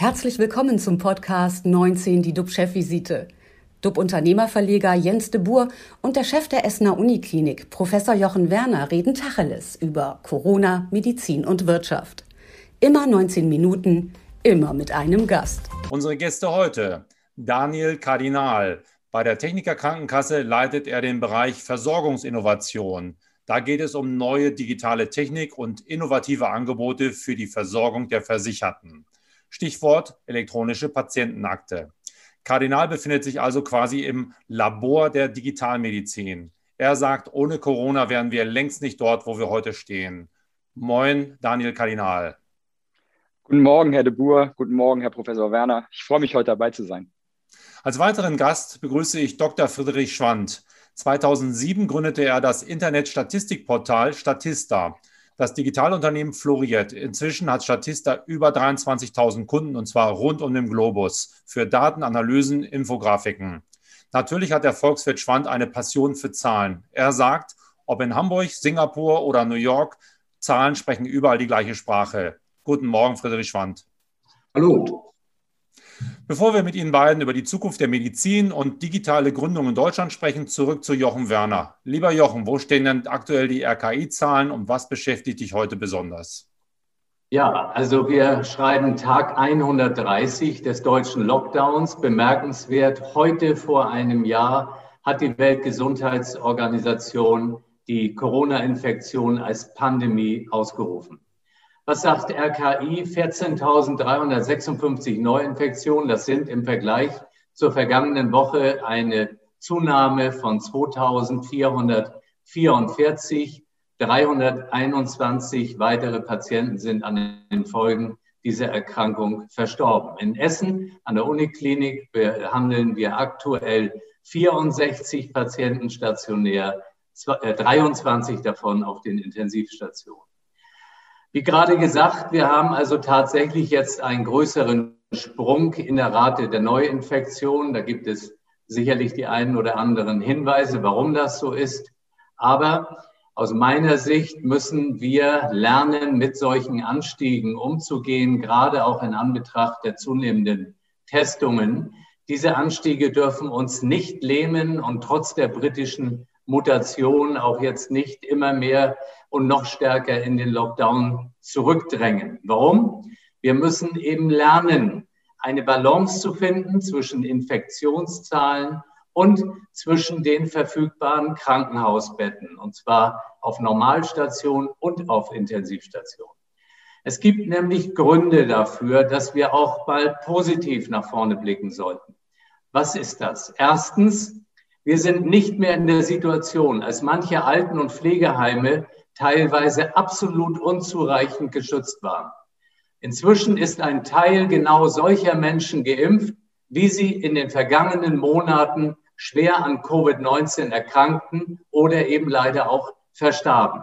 Herzlich willkommen zum Podcast 19, die DUB-Chefvisite. DUB-Unternehmerverleger Jens de Boer und der Chef der Essener Uniklinik, Professor Jochen Werner, reden Tacheles über Corona, Medizin und Wirtschaft. Immer 19 Minuten, immer mit einem Gast. Unsere Gäste heute. Daniel Kardinal. Bei der Techniker Krankenkasse leitet er den Bereich Versorgungsinnovation. Da geht es um neue digitale Technik und innovative Angebote für die Versorgung der Versicherten. Stichwort elektronische Patientenakte. Kardinal befindet sich also quasi im Labor der Digitalmedizin. Er sagt, ohne Corona wären wir längst nicht dort, wo wir heute stehen. Moin, Daniel Kardinal. Guten Morgen, Herr de Boer. Guten Morgen, Herr Professor Werner. Ich freue mich, heute dabei zu sein. Als weiteren Gast begrüße ich Dr. Friedrich Schwand. 2007 gründete er das Internetstatistikportal Statista. Das Digitalunternehmen floriert. Inzwischen hat Statista über 23.000 Kunden und zwar rund um den Globus für Daten, Analysen, Infografiken. Natürlich hat der Volkswirt Schwand eine Passion für Zahlen. Er sagt, ob in Hamburg, Singapur oder New York, Zahlen sprechen überall die gleiche Sprache. Guten Morgen, Friedrich Schwand. Hallo. Bevor wir mit Ihnen beiden über die Zukunft der Medizin und digitale Gründung in Deutschland sprechen, zurück zu Jochen Werner. Lieber Jochen, wo stehen denn aktuell die RKI-Zahlen und was beschäftigt dich heute besonders? Ja, also wir schreiben Tag 130 des deutschen Lockdowns. Bemerkenswert, heute vor einem Jahr hat die Weltgesundheitsorganisation die Corona-Infektion als Pandemie ausgerufen. Was sagt RKI? 14.356 Neuinfektionen. Das sind im Vergleich zur vergangenen Woche eine Zunahme von 2.444. 321 weitere Patienten sind an den Folgen dieser Erkrankung verstorben. In Essen an der Uniklinik behandeln wir aktuell 64 Patienten stationär, 23 davon auf den Intensivstationen. Wie gerade gesagt, wir haben also tatsächlich jetzt einen größeren Sprung in der Rate der Neuinfektionen. Da gibt es sicherlich die einen oder anderen Hinweise, warum das so ist. Aber aus meiner Sicht müssen wir lernen, mit solchen Anstiegen umzugehen, gerade auch in Anbetracht der zunehmenden Testungen. Diese Anstiege dürfen uns nicht lähmen und trotz der britischen Mutation auch jetzt nicht immer mehr und noch stärker in den Lockdown zurückdrängen. Warum? Wir müssen eben lernen, eine Balance zu finden zwischen Infektionszahlen und zwischen den verfügbaren Krankenhausbetten, und zwar auf Normalstation und auf Intensivstation. Es gibt nämlich Gründe dafür, dass wir auch mal positiv nach vorne blicken sollten. Was ist das? Erstens, wir sind nicht mehr in der Situation, als manche Alten- und Pflegeheime teilweise absolut unzureichend geschützt waren. Inzwischen ist ein Teil genau solcher Menschen geimpft, wie sie in den vergangenen Monaten schwer an Covid-19 erkrankten oder eben leider auch verstarben.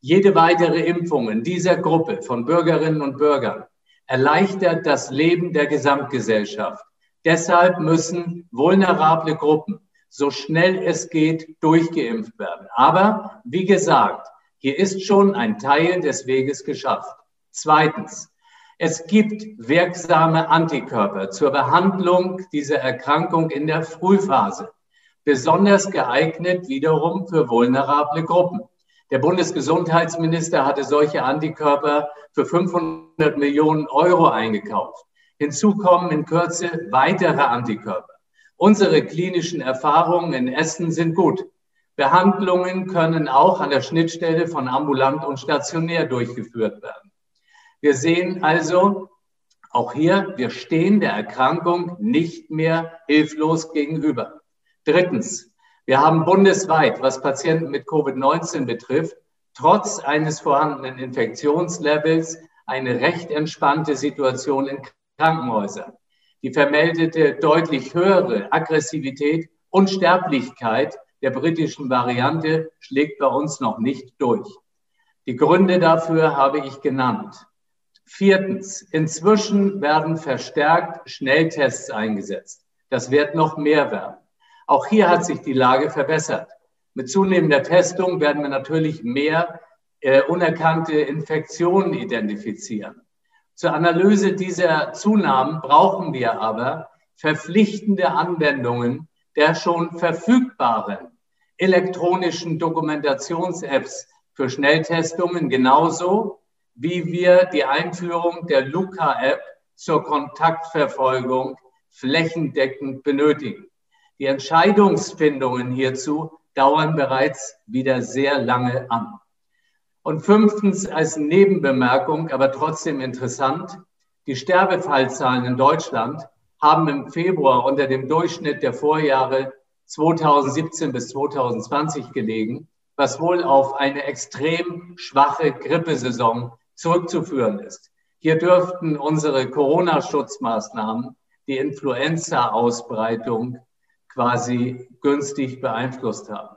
Jede weitere Impfung in dieser Gruppe von Bürgerinnen und Bürgern erleichtert das Leben der Gesamtgesellschaft. Deshalb müssen vulnerable Gruppen so schnell es geht durchgeimpft werden. Aber wie gesagt, hier ist schon ein Teil des Weges geschafft. Zweitens, es gibt wirksame Antikörper zur Behandlung dieser Erkrankung in der Frühphase, besonders geeignet wiederum für vulnerable Gruppen. Der Bundesgesundheitsminister hatte solche Antikörper für 500 Millionen Euro eingekauft. Hinzu kommen in Kürze weitere Antikörper. Unsere klinischen Erfahrungen in Essen sind gut. Behandlungen können auch an der Schnittstelle von ambulant und stationär durchgeführt werden. Wir sehen also, auch hier, wir stehen der Erkrankung nicht mehr hilflos gegenüber. Drittens, wir haben bundesweit, was Patienten mit Covid-19 betrifft, trotz eines vorhandenen Infektionslevels eine recht entspannte Situation in Krankenhäusern. Die vermeldete deutlich höhere Aggressivität und Sterblichkeit der britischen Variante schlägt bei uns noch nicht durch. Die Gründe dafür habe ich genannt. Viertens, inzwischen werden verstärkt Schnelltests eingesetzt. Das wird noch mehr werden. Auch hier hat sich die Lage verbessert. Mit zunehmender Testung werden wir natürlich mehr äh, unerkannte Infektionen identifizieren. Zur Analyse dieser Zunahmen brauchen wir aber verpflichtende Anwendungen der schon verfügbaren elektronischen Dokumentations-Apps für Schnelltestungen genauso wie wir die Einführung der Luca-App zur Kontaktverfolgung flächendeckend benötigen. Die Entscheidungsfindungen hierzu dauern bereits wieder sehr lange an. Und fünftens als Nebenbemerkung, aber trotzdem interessant, die Sterbefallzahlen in Deutschland haben im Februar unter dem Durchschnitt der Vorjahre 2017 bis 2020 gelegen, was wohl auf eine extrem schwache Grippesaison zurückzuführen ist. Hier dürften unsere Corona-Schutzmaßnahmen die Influenza-Ausbreitung quasi günstig beeinflusst haben.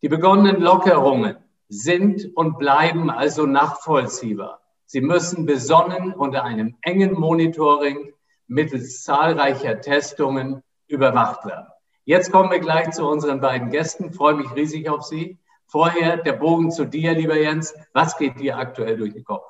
Die begonnenen Lockerungen sind und bleiben also nachvollziehbar. Sie müssen besonnen unter einem engen Monitoring mittels zahlreicher Testungen überwacht werden. Jetzt kommen wir gleich zu unseren beiden Gästen. Ich freue mich riesig auf Sie. Vorher der Bogen zu dir, lieber Jens. Was geht dir aktuell durch den Kopf?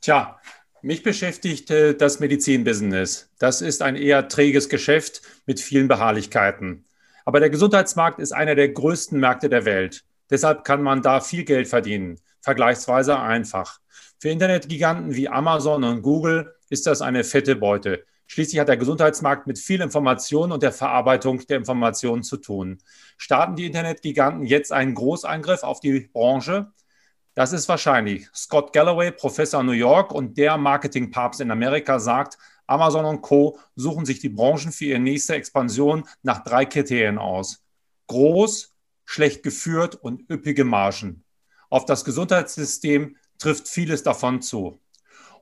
Tja, mich beschäftigt äh, das Medizinbusiness. Das ist ein eher träges Geschäft mit vielen Beharrlichkeiten. Aber der Gesundheitsmarkt ist einer der größten Märkte der Welt. Deshalb kann man da viel Geld verdienen, vergleichsweise einfach. Für Internetgiganten wie Amazon und Google ist das eine fette Beute. Schließlich hat der Gesundheitsmarkt mit viel Information und der Verarbeitung der Informationen zu tun. Starten die Internetgiganten jetzt einen Großeingriff auf die Branche? Das ist wahrscheinlich. Scott Galloway, Professor New York und der Marketingpapst in Amerika sagt, Amazon und Co. suchen sich die Branchen für ihre nächste Expansion nach drei Kriterien aus. Groß, schlecht geführt und üppige Margen. Auf das Gesundheitssystem trifft vieles davon zu.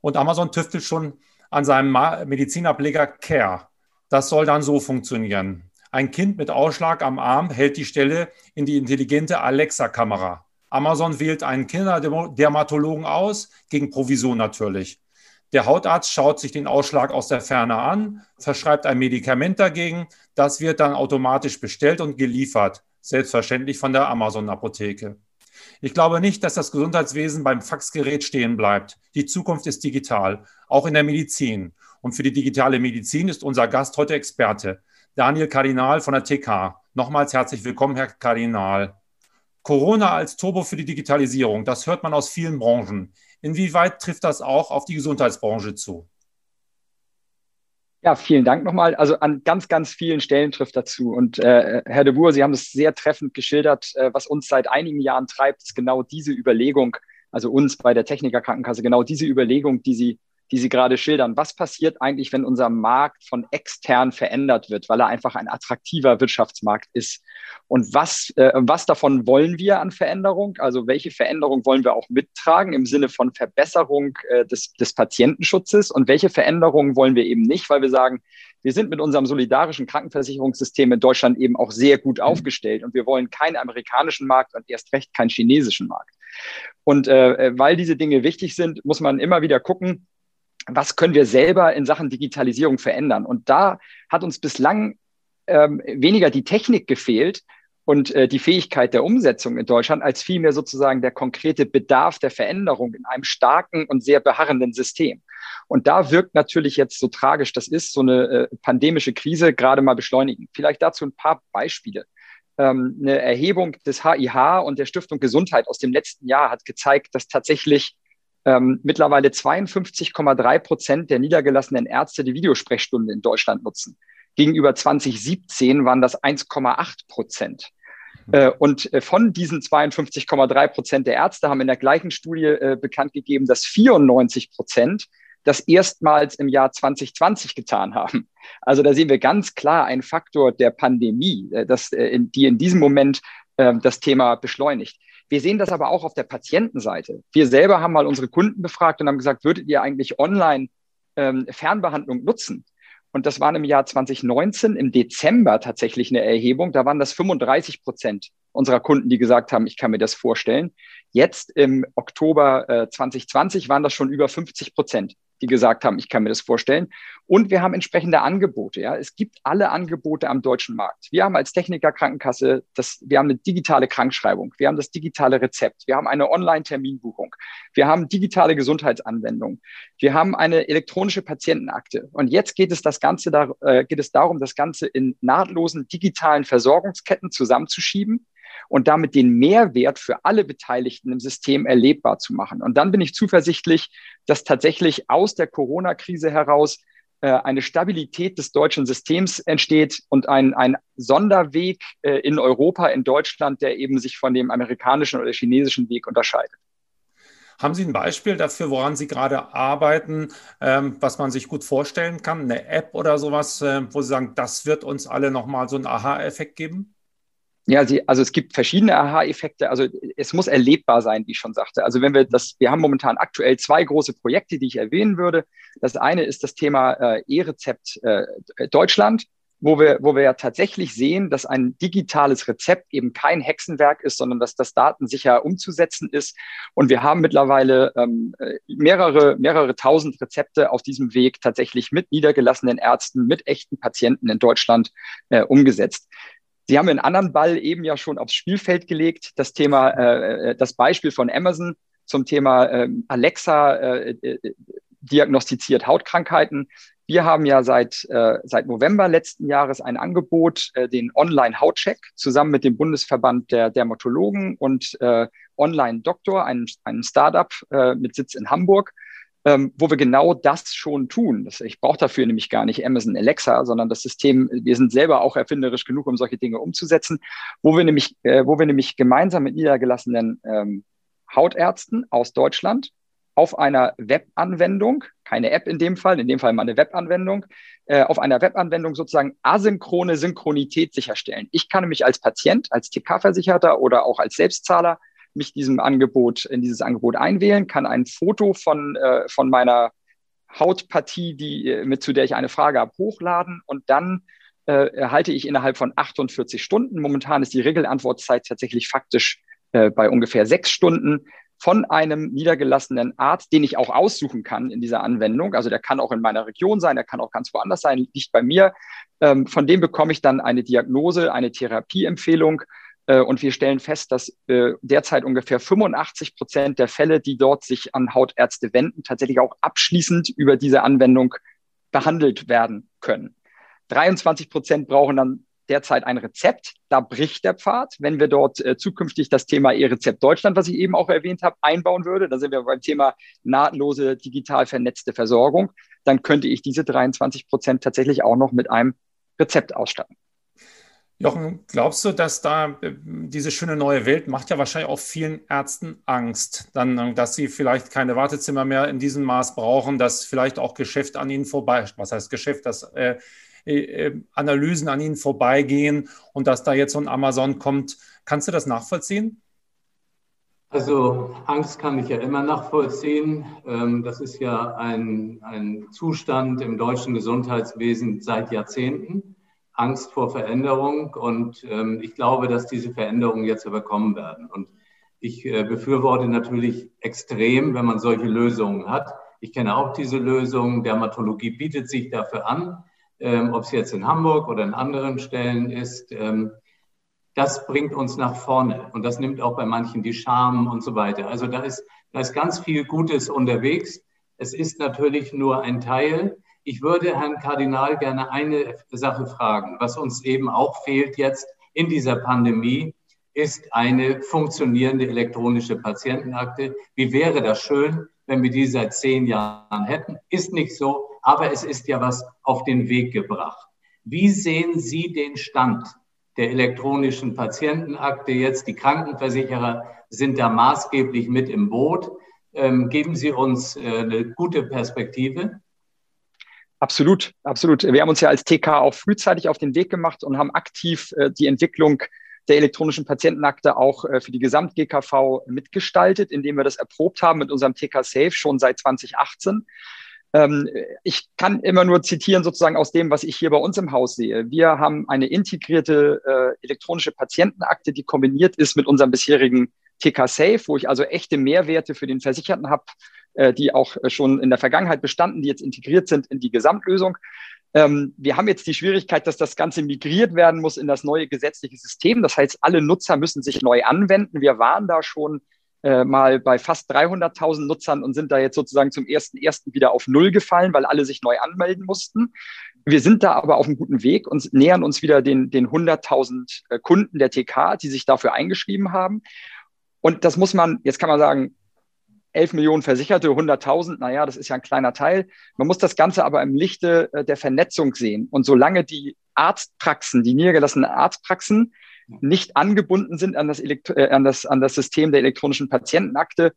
Und Amazon tüftelt schon an seinem Medizinableger Care. Das soll dann so funktionieren. Ein Kind mit Ausschlag am Arm hält die Stelle in die intelligente Alexa-Kamera. Amazon wählt einen Kinderdermatologen aus, gegen Provision natürlich. Der Hautarzt schaut sich den Ausschlag aus der Ferne an, verschreibt ein Medikament dagegen. Das wird dann automatisch bestellt und geliefert, selbstverständlich von der Amazon-Apotheke. Ich glaube nicht, dass das Gesundheitswesen beim Faxgerät stehen bleibt. Die Zukunft ist digital, auch in der Medizin. Und für die digitale Medizin ist unser Gast heute Experte, Daniel Kardinal von der TK. Nochmals herzlich willkommen, Herr Kardinal. Corona als Turbo für die Digitalisierung, das hört man aus vielen Branchen. Inwieweit trifft das auch auf die Gesundheitsbranche zu? Ja, vielen Dank nochmal. Also an ganz, ganz vielen Stellen trifft dazu. Und äh, Herr de Boer, Sie haben es sehr treffend geschildert. Äh, was uns seit einigen Jahren treibt, ist genau diese Überlegung, also uns bei der Techniker Krankenkasse, genau diese Überlegung, die Sie die Sie gerade schildern. Was passiert eigentlich, wenn unser Markt von extern verändert wird, weil er einfach ein attraktiver Wirtschaftsmarkt ist? Und was, äh, was davon wollen wir an Veränderung? Also welche Veränderung wollen wir auch mittragen im Sinne von Verbesserung äh, des, des Patientenschutzes? Und welche Veränderungen wollen wir eben nicht, weil wir sagen, wir sind mit unserem solidarischen Krankenversicherungssystem in Deutschland eben auch sehr gut aufgestellt und wir wollen keinen amerikanischen Markt und erst recht keinen chinesischen Markt. Und äh, weil diese Dinge wichtig sind, muss man immer wieder gucken, was können wir selber in Sachen Digitalisierung verändern? Und da hat uns bislang ähm, weniger die Technik gefehlt und äh, die Fähigkeit der Umsetzung in Deutschland, als vielmehr sozusagen der konkrete Bedarf der Veränderung in einem starken und sehr beharrenden System. Und da wirkt natürlich jetzt so tragisch das ist, so eine äh, pandemische Krise gerade mal beschleunigen. Vielleicht dazu ein paar Beispiele. Ähm, eine Erhebung des HIH und der Stiftung Gesundheit aus dem letzten Jahr hat gezeigt, dass tatsächlich ähm, mittlerweile 52,3 Prozent der niedergelassenen Ärzte die Videosprechstunde in Deutschland nutzen. Gegenüber 2017 waren das 1,8 Prozent. Äh, und äh, von diesen 52,3 Prozent der Ärzte haben in der gleichen Studie äh, bekannt gegeben, dass 94 Prozent das erstmals im Jahr 2020 getan haben. Also da sehen wir ganz klar einen Faktor der Pandemie, äh, das, äh, in, die in diesem Moment das Thema beschleunigt. Wir sehen das aber auch auf der Patientenseite. Wir selber haben mal unsere Kunden befragt und haben gesagt, würdet ihr eigentlich online ähm, Fernbehandlung nutzen? Und das waren im Jahr 2019 im Dezember tatsächlich eine Erhebung. Da waren das 35 Prozent unserer Kunden, die gesagt haben, ich kann mir das vorstellen. Jetzt im Oktober äh, 2020 waren das schon über 50 Prozent. Die gesagt haben, ich kann mir das vorstellen. Und wir haben entsprechende Angebote. Ja. Es gibt alle Angebote am deutschen Markt. Wir haben als Techniker Krankenkasse, das, wir haben eine digitale Krankschreibung, wir haben das digitale Rezept, wir haben eine Online-Terminbuchung, wir haben digitale Gesundheitsanwendungen, wir haben eine elektronische Patientenakte. Und jetzt geht es das Ganze da, äh, geht es darum, das Ganze in nahtlosen digitalen Versorgungsketten zusammenzuschieben und damit den Mehrwert für alle Beteiligten im System erlebbar zu machen. Und dann bin ich zuversichtlich, dass tatsächlich aus der Corona-Krise heraus äh, eine Stabilität des deutschen Systems entsteht und ein, ein Sonderweg äh, in Europa, in Deutschland, der eben sich von dem amerikanischen oder chinesischen Weg unterscheidet. Haben Sie ein Beispiel dafür, woran Sie gerade arbeiten, ähm, was man sich gut vorstellen kann? Eine App oder sowas, äh, wo Sie sagen, das wird uns alle nochmal so einen Aha-Effekt geben? Ja, sie, also es gibt verschiedene Aha-Effekte. Also es muss erlebbar sein, wie ich schon sagte. Also wenn wir das, wir haben momentan aktuell zwei große Projekte, die ich erwähnen würde. Das eine ist das Thema äh, E-Rezept äh, Deutschland, wo wir, wo wir ja tatsächlich sehen, dass ein digitales Rezept eben kein Hexenwerk ist, sondern dass das datensicher umzusetzen ist. Und wir haben mittlerweile ähm, mehrere, mehrere tausend Rezepte auf diesem Weg tatsächlich mit niedergelassenen Ärzten, mit echten Patienten in Deutschland äh, umgesetzt. Sie haben einen anderen Ball eben ja schon aufs Spielfeld gelegt, das Thema, äh, äh, das Beispiel von Amazon zum Thema äh, Alexa äh, äh, diagnostiziert Hautkrankheiten. Wir haben ja seit, äh, seit November letzten Jahres ein Angebot, den Online-Hautcheck, zusammen mit dem Bundesverband der Dermatologen und Online-Doktor, ein, ein Startup mit Sitz in Hamburg, ähm, wo wir genau das schon tun. Das, ich brauche dafür nämlich gar nicht Amazon Alexa, sondern das System, wir sind selber auch erfinderisch genug, um solche Dinge umzusetzen, wo wir nämlich, äh, wo wir nämlich gemeinsam mit niedergelassenen ähm, Hautärzten aus Deutschland auf einer Webanwendung, keine App in dem Fall, in dem Fall mal eine Webanwendung, äh, auf einer Webanwendung sozusagen asynchrone Synchronität sicherstellen. Ich kann mich als Patient, als TK-Versicherter oder auch als Selbstzahler mich diesem Angebot, in dieses Angebot einwählen, kann ein Foto von, äh, von meiner Hautpartie, die, äh, mit, zu der ich eine Frage habe, hochladen und dann äh, erhalte ich innerhalb von 48 Stunden. Momentan ist die Regelantwortzeit tatsächlich faktisch äh, bei ungefähr sechs Stunden von einem niedergelassenen Arzt, den ich auch aussuchen kann in dieser Anwendung. Also der kann auch in meiner Region sein, der kann auch ganz woanders sein, nicht bei mir. Ähm, von dem bekomme ich dann eine Diagnose, eine Therapieempfehlung und wir stellen fest, dass äh, derzeit ungefähr 85 Prozent der Fälle, die dort sich an Hautärzte wenden, tatsächlich auch abschließend über diese Anwendung behandelt werden können. 23 Prozent brauchen dann derzeit ein Rezept. Da bricht der Pfad. Wenn wir dort äh, zukünftig das Thema E-Rezept Deutschland, was ich eben auch erwähnt habe, einbauen würde, da sind wir beim Thema nahtlose, digital vernetzte Versorgung, dann könnte ich diese 23 Prozent tatsächlich auch noch mit einem Rezept ausstatten. Jochen, glaubst du, dass da äh, diese schöne neue Welt macht ja wahrscheinlich auch vielen Ärzten Angst, dann, äh, dass sie vielleicht keine Wartezimmer mehr in diesem Maß brauchen, dass vielleicht auch Geschäft an ihnen vorbei, was heißt Geschäft, dass äh, äh, Analysen an ihnen vorbeigehen und dass da jetzt so ein Amazon kommt. Kannst du das nachvollziehen? Also Angst kann ich ja immer nachvollziehen. Ähm, das ist ja ein, ein Zustand im deutschen Gesundheitswesen seit Jahrzehnten. Angst vor Veränderung und ähm, ich glaube, dass diese Veränderungen jetzt überkommen werden. Und ich äh, befürworte natürlich extrem, wenn man solche Lösungen hat. Ich kenne auch diese Lösungen. Dermatologie bietet sich dafür an, ähm, ob es jetzt in Hamburg oder in anderen Stellen ist. Ähm, das bringt uns nach vorne und das nimmt auch bei manchen die Scham und so weiter. Also da ist, da ist ganz viel Gutes unterwegs. Es ist natürlich nur ein Teil. Ich würde Herrn Kardinal gerne eine Sache fragen. Was uns eben auch fehlt jetzt in dieser Pandemie, ist eine funktionierende elektronische Patientenakte. Wie wäre das schön, wenn wir die seit zehn Jahren hätten? Ist nicht so, aber es ist ja was auf den Weg gebracht. Wie sehen Sie den Stand der elektronischen Patientenakte jetzt? Die Krankenversicherer sind da maßgeblich mit im Boot. Ähm, geben Sie uns äh, eine gute Perspektive. Absolut, absolut. Wir haben uns ja als TK auch frühzeitig auf den Weg gemacht und haben aktiv äh, die Entwicklung der elektronischen Patientenakte auch äh, für die Gesamt-GKV mitgestaltet, indem wir das erprobt haben mit unserem TK Safe schon seit 2018. Ähm, ich kann immer nur zitieren sozusagen aus dem, was ich hier bei uns im Haus sehe. Wir haben eine integrierte äh, elektronische Patientenakte, die kombiniert ist mit unserem bisherigen TK Safe, wo ich also echte Mehrwerte für den Versicherten habe, äh, die auch äh, schon in der Vergangenheit bestanden, die jetzt integriert sind in die Gesamtlösung. Ähm, wir haben jetzt die Schwierigkeit, dass das Ganze migriert werden muss in das neue gesetzliche System. Das heißt, alle Nutzer müssen sich neu anwenden. Wir waren da schon äh, mal bei fast 300.000 Nutzern und sind da jetzt sozusagen zum ersten ersten wieder auf Null gefallen, weil alle sich neu anmelden mussten. Wir sind da aber auf einem guten Weg und nähern uns wieder den, den 100.000 äh, Kunden der TK, die sich dafür eingeschrieben haben. Und das muss man, jetzt kann man sagen, 11 Millionen Versicherte, 100.000, naja, das ist ja ein kleiner Teil. Man muss das Ganze aber im Lichte äh, der Vernetzung sehen. Und solange die Arztpraxen, die niedergelassenen Arztpraxen nicht angebunden sind an das, Elektro äh, an, das, an das System der elektronischen Patientenakte,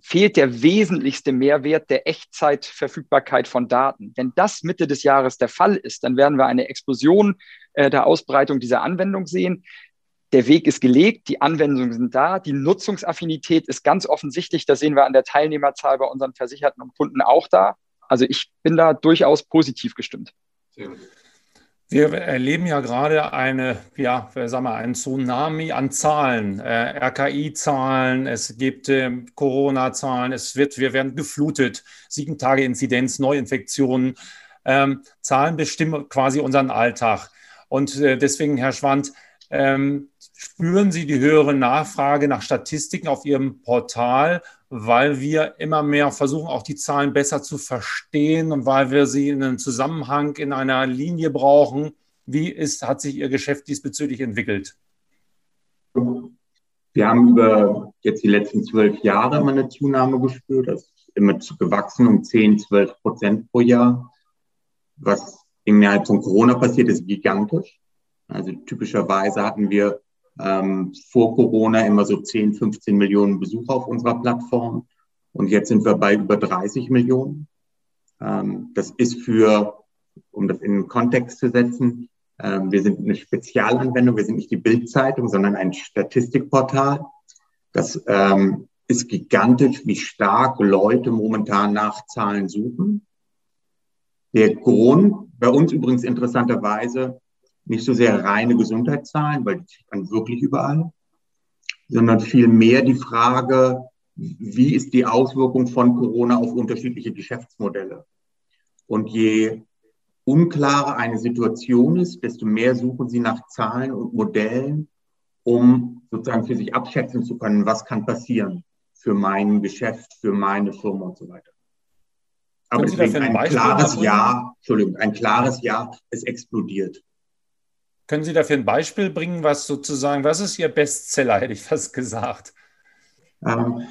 fehlt der wesentlichste Mehrwert der Echtzeitverfügbarkeit von Daten. Wenn das Mitte des Jahres der Fall ist, dann werden wir eine Explosion äh, der Ausbreitung dieser Anwendung sehen der Weg ist gelegt, die Anwendungen sind da, die Nutzungsaffinität ist ganz offensichtlich. Das sehen wir an der Teilnehmerzahl bei unseren Versicherten und Kunden auch da. Also ich bin da durchaus positiv gestimmt. Wir erleben ja gerade eine, ja, sagen wir, einen Tsunami an Zahlen, äh, RKI-Zahlen, es gibt äh, Corona-Zahlen, es wird, wir werden geflutet, sieben Tage Inzidenz, Neuinfektionen. Ähm, Zahlen bestimmen quasi unseren Alltag. Und äh, deswegen, Herr Schwand, ähm, spüren Sie die höhere Nachfrage nach Statistiken auf Ihrem Portal, weil wir immer mehr versuchen, auch die Zahlen besser zu verstehen und weil wir sie in einem Zusammenhang, in einer Linie brauchen. Wie ist, hat sich Ihr Geschäft diesbezüglich entwickelt? Wir haben über jetzt die letzten zwölf Jahre immer eine Zunahme gespürt. Das ist immer gewachsen um 10, 12 Prozent pro Jahr. Was innerhalb von Corona passiert, ist gigantisch. Also typischerweise hatten wir ähm, vor Corona immer so 10, 15 Millionen Besucher auf unserer Plattform. Und jetzt sind wir bei über 30 Millionen. Ähm, das ist für, um das in den Kontext zu setzen, ähm, wir sind eine Spezialanwendung, wir sind nicht die Bildzeitung, sondern ein Statistikportal. Das ähm, ist gigantisch, wie stark Leute momentan nach Zahlen suchen. Der Grund, bei uns übrigens interessanterweise, nicht so sehr reine Gesundheitszahlen, weil die sieht man wirklich überall, sondern vielmehr die Frage, wie ist die Auswirkung von Corona auf unterschiedliche Geschäftsmodelle? Und je unklarer eine Situation ist, desto mehr suchen sie nach Zahlen und Modellen, um sozusagen für sich abschätzen zu können, was kann passieren für mein Geschäft, für meine Firma und so weiter. Aber deswegen ein, ein klares Ja, Entschuldigung, ein klares Ja, es explodiert. Können Sie dafür ein Beispiel bringen, was sozusagen, was ist Ihr Bestseller, hätte ich fast gesagt? Ähm,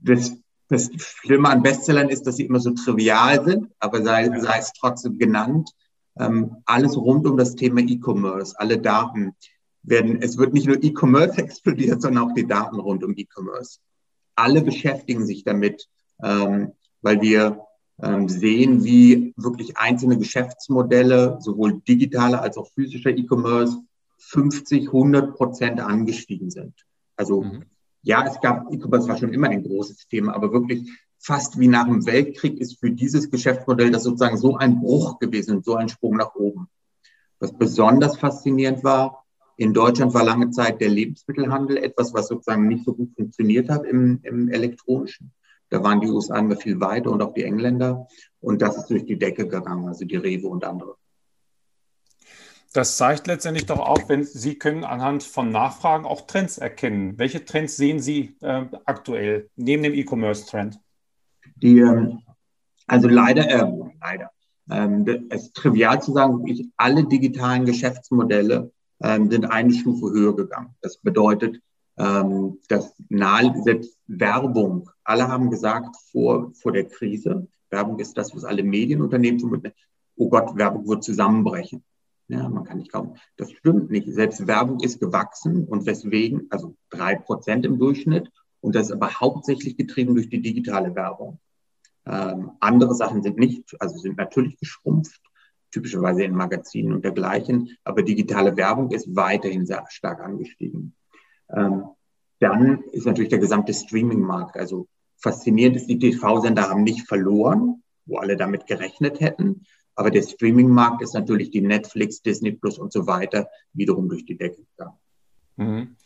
das, das Schlimme an Bestsellern ist, dass sie immer so trivial sind, aber sei, ja. sei es trotzdem genannt. Ähm, alles rund um das Thema E-Commerce, alle Daten werden, es wird nicht nur E-Commerce explodiert, sondern auch die Daten rund um E-Commerce. Alle beschäftigen sich damit, ähm, weil wir sehen, wie wirklich einzelne Geschäftsmodelle, sowohl digitale als auch physischer E-Commerce, 50, 100 Prozent angestiegen sind. Also mhm. ja, es gab, E-Commerce war schon immer ein großes Thema, aber wirklich fast wie nach dem Weltkrieg ist für dieses Geschäftsmodell das sozusagen so ein Bruch gewesen und so ein Sprung nach oben. Was besonders faszinierend war, in Deutschland war lange Zeit der Lebensmittelhandel etwas, was sozusagen nicht so gut funktioniert hat im, im elektronischen. Da waren die USA immer viel weiter und auch die Engländer. Und das ist durch die Decke gegangen, also die Rewe und andere. Das zeigt letztendlich doch auch, wenn Sie können anhand von Nachfragen auch Trends erkennen. Welche Trends sehen Sie äh, aktuell neben dem E-Commerce-Trend? Die, ähm, also leider, äh, leider, ähm, es ist trivial zu sagen, wirklich alle digitalen Geschäftsmodelle ähm, sind eine Stufe höher gegangen. Das bedeutet, ähm, das nahesetzt Werbung. Alle haben gesagt vor, vor der Krise, Werbung ist das, was alle Medienunternehmen tun. Oh Gott, Werbung wird zusammenbrechen. Ja, man kann nicht kaufen. Das stimmt nicht. Selbst Werbung ist gewachsen und weswegen, also drei Prozent im Durchschnitt. Und das ist aber hauptsächlich getrieben durch die digitale Werbung. Ähm, andere Sachen sind nicht, also sind natürlich geschrumpft, typischerweise in Magazinen und dergleichen. Aber digitale Werbung ist weiterhin sehr stark angestiegen. Ähm, dann ist natürlich der gesamte Streaming-Markt. Also faszinierend ist, die TV-Sender haben nicht verloren, wo alle damit gerechnet hätten. Aber der Streaming-Markt ist natürlich die Netflix, Disney Plus und so weiter wiederum durch die Decke gegangen. Mhm.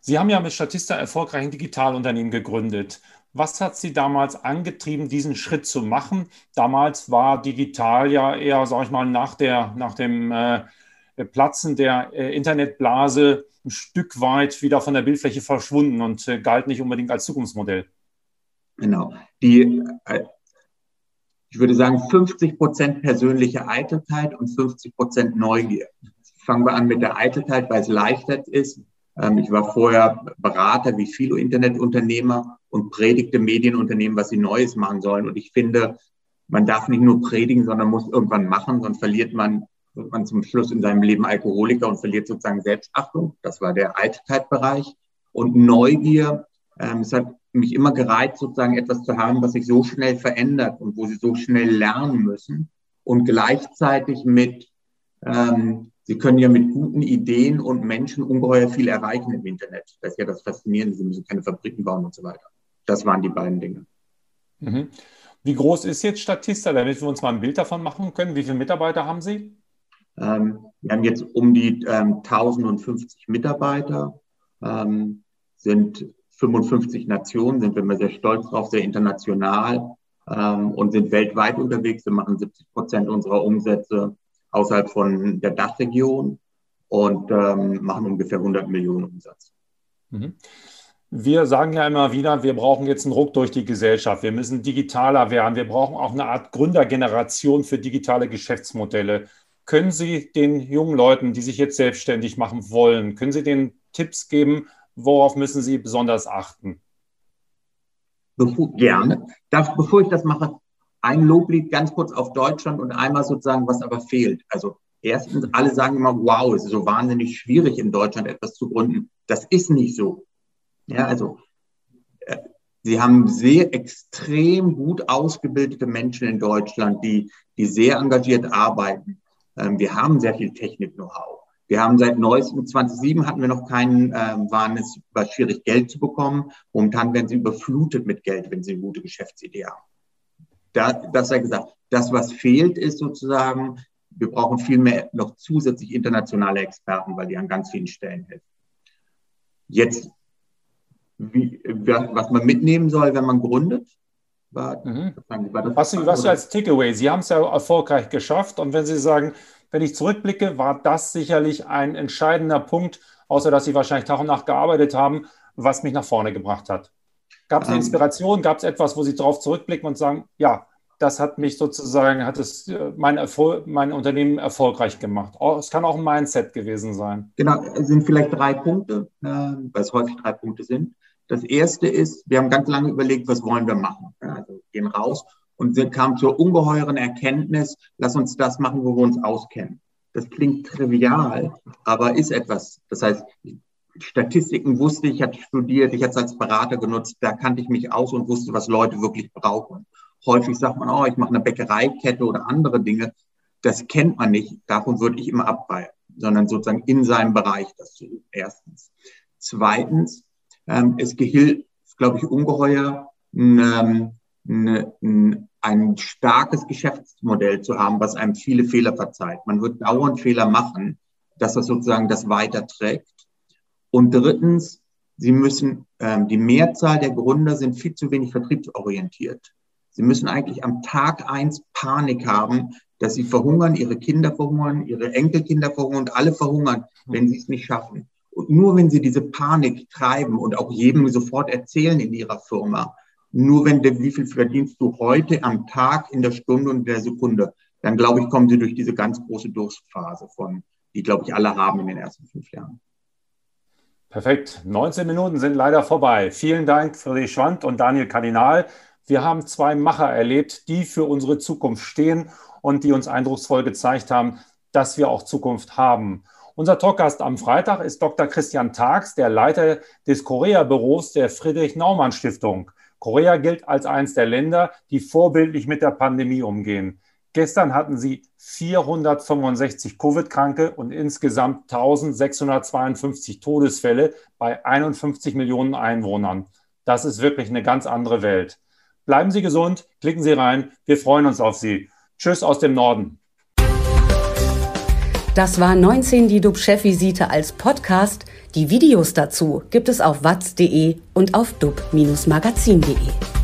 Sie haben ja mit Statista erfolgreich ein Digitalunternehmen gegründet. Was hat Sie damals angetrieben, diesen Schritt zu machen? Damals war digital ja eher, sag ich mal, nach, der, nach dem äh, Platzen der äh, Internetblase ein Stück weit wieder von der Bildfläche verschwunden und äh, galt nicht unbedingt als Zukunftsmodell. Genau. Die, äh, ich würde sagen, 50 Prozent persönliche Eitelkeit und 50 Prozent Neugier. Fangen wir an mit der Eitelkeit, weil es leichter ist. Ähm, ich war vorher Berater wie viele Internetunternehmer und predigte Medienunternehmen, was sie Neues machen sollen. Und ich finde, man darf nicht nur predigen, sondern muss irgendwann machen, sonst verliert man, wird man zum Schluss in seinem Leben Alkoholiker und verliert sozusagen Selbstachtung. Das war der Eitelkeitbereich. Und Neugier, ähm, es hat mich immer gereizt, sozusagen etwas zu haben, was sich so schnell verändert und wo sie so schnell lernen müssen und gleichzeitig mit, ähm, sie können ja mit guten Ideen und Menschen ungeheuer viel erreichen im Internet. Das ist ja das Faszinierende, sie müssen keine Fabriken bauen und so weiter. Das waren die beiden Dinge. Mhm. Wie groß ist jetzt Statista, damit wir uns mal ein Bild davon machen können? Wie viele Mitarbeiter haben Sie? Ähm, wir haben jetzt um die ähm, 1050 Mitarbeiter, ähm, sind 55 Nationen, sind wir immer sehr stolz drauf, sehr international ähm, und sind weltweit unterwegs. Wir machen 70 Prozent unserer Umsätze außerhalb von der Dachregion und ähm, machen ungefähr 100 Millionen Umsatz. Mhm. Wir sagen ja immer wieder, wir brauchen jetzt einen Ruck durch die Gesellschaft. Wir müssen digitaler werden. Wir brauchen auch eine Art Gründergeneration für digitale Geschäftsmodelle. Können Sie den jungen Leuten, die sich jetzt selbstständig machen wollen, können Sie denen Tipps geben, worauf müssen Sie besonders achten? Gerne. Darf, bevor ich das mache, ein Loblied ganz kurz auf Deutschland und einmal sozusagen, was aber fehlt. Also erstens, alle sagen immer, wow, es ist so wahnsinnig schwierig in Deutschland etwas zu gründen. Das ist nicht so. Ja, also äh, Sie haben sehr extrem gut ausgebildete Menschen in Deutschland, die, die sehr engagiert arbeiten. Ähm, wir haben sehr viel Technik-Know-how. Wir haben seit neuestem 2007 hatten wir noch keinen, ähm, waren es war schwierig Geld zu bekommen. Momentan werden sie überflutet mit Geld, wenn sie eine gute Geschäftsidee haben. Da, das sei gesagt. Das, was fehlt, ist sozusagen, wir brauchen viel mehr noch zusätzlich internationale Experten, weil die an ganz vielen Stellen helfen. Jetzt wie, was man mitnehmen soll, wenn man gründet. War, mhm. war was, was als Takeaway, Sie haben es ja erfolgreich geschafft und wenn Sie sagen, wenn ich zurückblicke, war das sicherlich ein entscheidender Punkt, außer dass Sie wahrscheinlich Tag und Nacht gearbeitet haben, was mich nach vorne gebracht hat. Gab es eine ähm. Inspiration, gab es etwas, wo Sie darauf zurückblicken und sagen, ja, das hat mich sozusagen, hat es äh, mein, Erfolg, mein Unternehmen erfolgreich gemacht. Es kann auch ein Mindset gewesen sein. Genau, es sind vielleicht drei Punkte, äh, weil es häufig drei Punkte sind. Das erste ist, wir haben ganz lange überlegt, was wollen wir machen. Also gehen raus und sind, kamen zur ungeheuren Erkenntnis, lass uns das machen, wo wir uns auskennen. Das klingt trivial, aber ist etwas. Das heißt, Statistiken wusste ich, hatte studiert, ich hatte es als Berater genutzt, da kannte ich mich aus und wusste, was Leute wirklich brauchen. Häufig sagt man, oh, ich mache eine Bäckereikette oder andere Dinge. Das kennt man nicht, davon würde ich immer abweichen, sondern sozusagen in seinem Bereich das zu tun. Erstens. Zweitens, ähm, es gilt, glaube ich, ungeheuer, ähm, eine, ein, ein starkes Geschäftsmodell zu haben, was einem viele Fehler verzeiht. Man wird dauernd Fehler machen, dass das sozusagen das weiterträgt. Und drittens, sie müssen, ähm, die Mehrzahl der Gründer sind viel zu wenig vertriebsorientiert. Sie müssen eigentlich am Tag eins Panik haben, dass sie verhungern, ihre Kinder verhungern, ihre Enkelkinder verhungern und alle verhungern, wenn sie es nicht schaffen. Und nur wenn sie diese Panik treiben und auch jedem sofort erzählen in ihrer Firma, nur wenn der, wie viel verdienst du heute am Tag, in der Stunde und der Sekunde, dann glaube ich, kommen sie durch diese ganz große Durstphase von, die glaube ich alle haben in den ersten fünf Jahren. Perfekt. 19 Minuten sind leider vorbei. Vielen Dank, Friedrich Schwand und Daniel Kardinal. Wir haben zwei Macher erlebt, die für unsere Zukunft stehen und die uns eindrucksvoll gezeigt haben, dass wir auch Zukunft haben. Unser Talkgast am Freitag ist Dr. Christian Tags, der Leiter des Korea-Büros der Friedrich-Naumann-Stiftung. Korea gilt als eines der Länder, die vorbildlich mit der Pandemie umgehen. Gestern hatten sie 465 Covid-Kranke und insgesamt 1652 Todesfälle bei 51 Millionen Einwohnern. Das ist wirklich eine ganz andere Welt. Bleiben Sie gesund, klicken Sie rein. Wir freuen uns auf Sie. Tschüss aus dem Norden. Das war 19 die DUB-Chefvisite als Podcast. Die Videos dazu gibt es auf watz.de und auf dub-magazin.de.